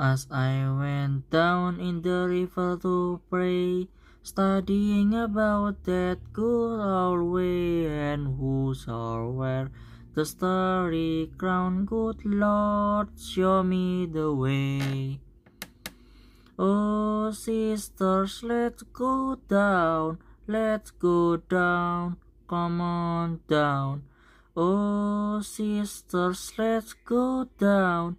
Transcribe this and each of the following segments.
As I went down in the river to pray, studying about that good old way, and who shall wear the starry crown, good Lord, show me the way. Oh, sisters, let's go down, let's go down, come on down. Oh, sisters, let's go down,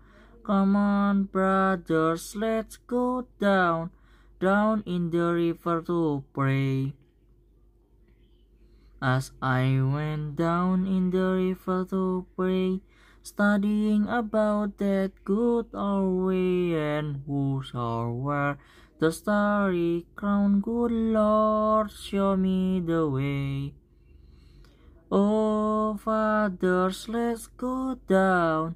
Come on, brothers, let's go down down in the river to pray. As I went down in the river to pray, studying about that good old way, and who shall wear the starry crown, good Lord, show me the way. Oh, fathers, let's go down,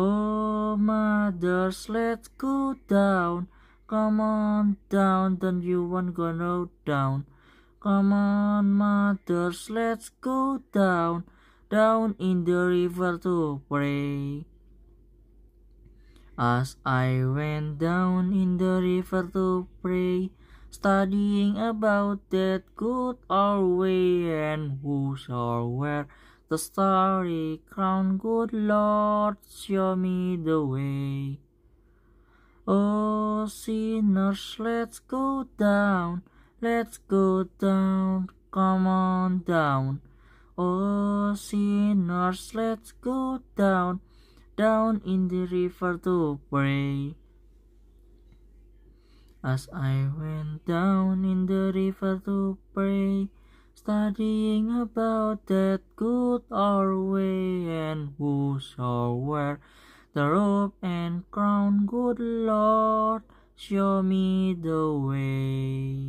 Oh, mothers, let's go down, Come on down, don't you want to go down? Come on, mothers, let's go down, down in the river to pray. As I went down in the river to pray, studying about that good old way, and who shall wear the starry crown, good Lord, show me the way. Oh, sinners, let's go down, let's go down, come on down. Oh, sinners, let's go down, down in the river to pray. As I went down in the river to pray, studying about that good old way, and who shall wear the robe and crown, good Lord, show me the way.